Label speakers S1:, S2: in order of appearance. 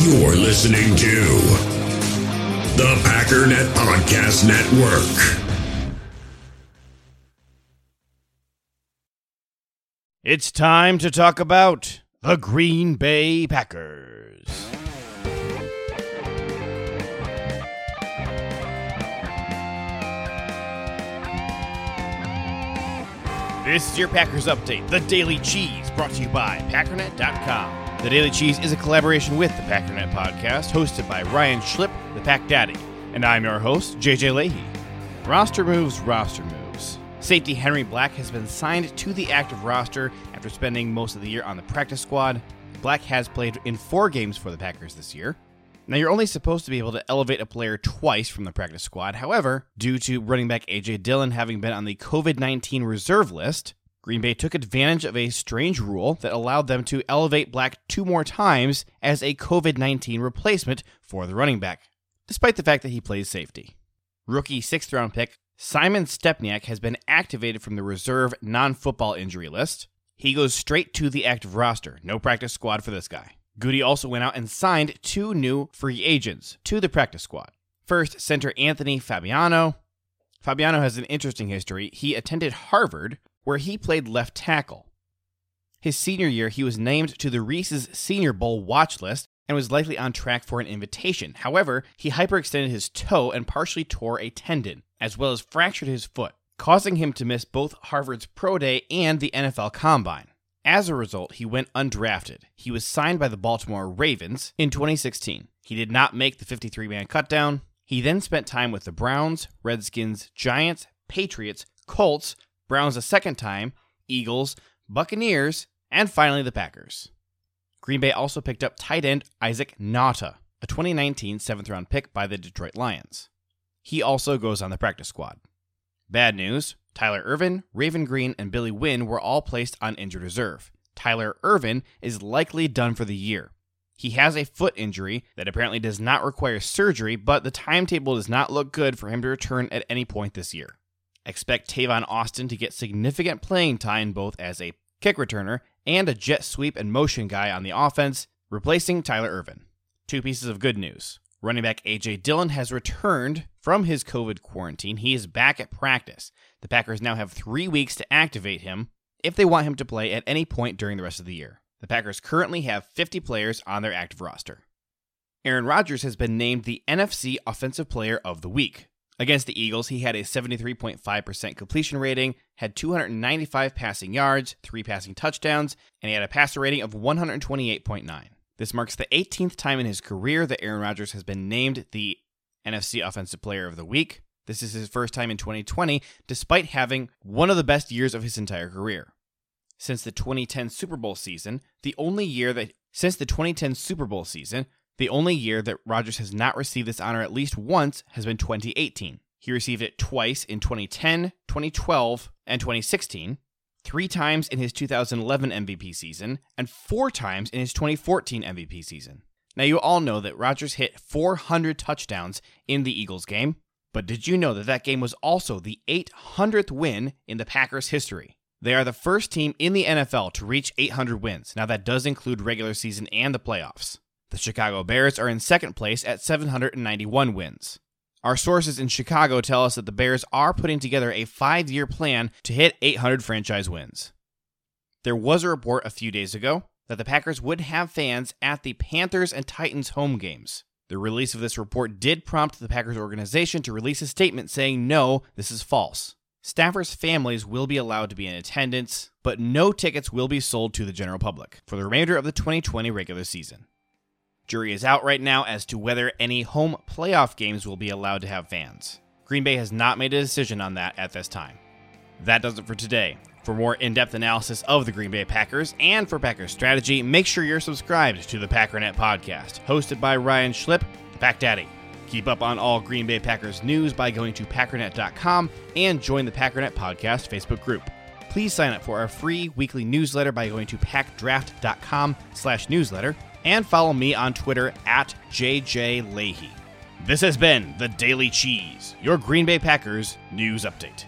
S1: You're listening to the Packernet Podcast Network.
S2: It's time to talk about the Green Bay Packers. This is your Packers Update, the Daily Cheese, brought to you by Packernet.com. The Daily Cheese is a collaboration with the Packernet Podcast, hosted by Ryan Schlip, the Pack Daddy, and I'm your host, JJ Leahy. Roster moves, roster moves. Safety Henry Black has been signed to the active roster after spending most of the year on the practice squad. Black has played in four games for the Packers this year. Now, you're only supposed to be able to elevate a player twice from the practice squad. However, due to running back A.J. Dillon having been on the COVID 19 reserve list, Green Bay took advantage of a strange rule that allowed them to elevate Black two more times as a COVID 19 replacement for the running back, despite the fact that he plays safety. Rookie sixth round pick Simon Stepaniak has been activated from the reserve non football injury list. He goes straight to the active roster. No practice squad for this guy. Goody also went out and signed two new free agents to the practice squad. First, center Anthony Fabiano. Fabiano has an interesting history. He attended Harvard, where he played left tackle. His senior year, he was named to the Reese's Senior Bowl watch list and was likely on track for an invitation. However, he hyperextended his toe and partially tore a tendon, as well as fractured his foot, causing him to miss both Harvard's Pro Day and the NFL Combine. As a result, he went undrafted. He was signed by the Baltimore Ravens in 2016. He did not make the 53 man cutdown. He then spent time with the Browns, Redskins, Giants, Patriots, Colts, Browns a second time, Eagles, Buccaneers, and finally the Packers. Green Bay also picked up tight end Isaac Nauta, a 2019 seventh round pick by the Detroit Lions. He also goes on the practice squad. Bad news Tyler Ervin, Raven Greene, and Billy Winn were all placed on injured reserve. Tyler Ervin is likely done for the year. He has a foot injury that apparently does not require surgery, but the timetable does not look good for him to return at any point this year. Expect Tavon Austin to get significant playing time both as a kick returner and a jet sweep and motion guy on the offense, replacing Tyler Ervin. Two pieces of good news. Running back A.J. Dillon has returned from his COVID quarantine. He is back at practice. The Packers now have three weeks to activate him if they want him to play at any point during the rest of the year. The Packers currently have 50 players on their active roster. Aaron Rodgers has been named the NFC Offensive Player of the Week. Against the Eagles, he had a 73.5% completion rating, had 295 passing yards, three passing touchdowns, and he had a passer rating of 128.9. This marks the 18th time in his career that Aaron Rodgers has been named the NFC Offensive Player of the Week. This is his first time in 2020, despite having one of the best years of his entire career. Since the 2010 Super Bowl season, the only year that since the 2010 Super Bowl season, the only year that Rodgers has not received this honor at least once has been 2018. He received it twice in 2010, 2012, and 2016, three times in his 2011 MVP season, and four times in his 2014 MVP season. Now, you all know that Rodgers hit 400 touchdowns in the Eagles game, but did you know that that game was also the 800th win in the Packers' history? They are the first team in the NFL to reach 800 wins. Now, that does include regular season and the playoffs. The Chicago Bears are in second place at 791 wins. Our sources in Chicago tell us that the Bears are putting together a five year plan to hit 800 franchise wins. There was a report a few days ago that the Packers would have fans at the Panthers and Titans home games. The release of this report did prompt the Packers organization to release a statement saying, no, this is false. Staffers' families will be allowed to be in attendance, but no tickets will be sold to the general public for the remainder of the 2020 regular season. Jury is out right now as to whether any home playoff games will be allowed to have fans. Green Bay has not made a decision on that at this time. That does it for today. For more in depth analysis of the Green Bay Packers and for Packers strategy, make sure you're subscribed to the Packernet podcast, hosted by Ryan Schlip, the Pack Daddy. Keep up on all Green Bay Packers news by going to packernet.com and join the Packernet podcast Facebook group. Please sign up for our free weekly newsletter by going to packdraft.com slash newsletter and follow me on Twitter at JJ Leahy. This has been the Daily Cheese, your Green Bay Packers news update.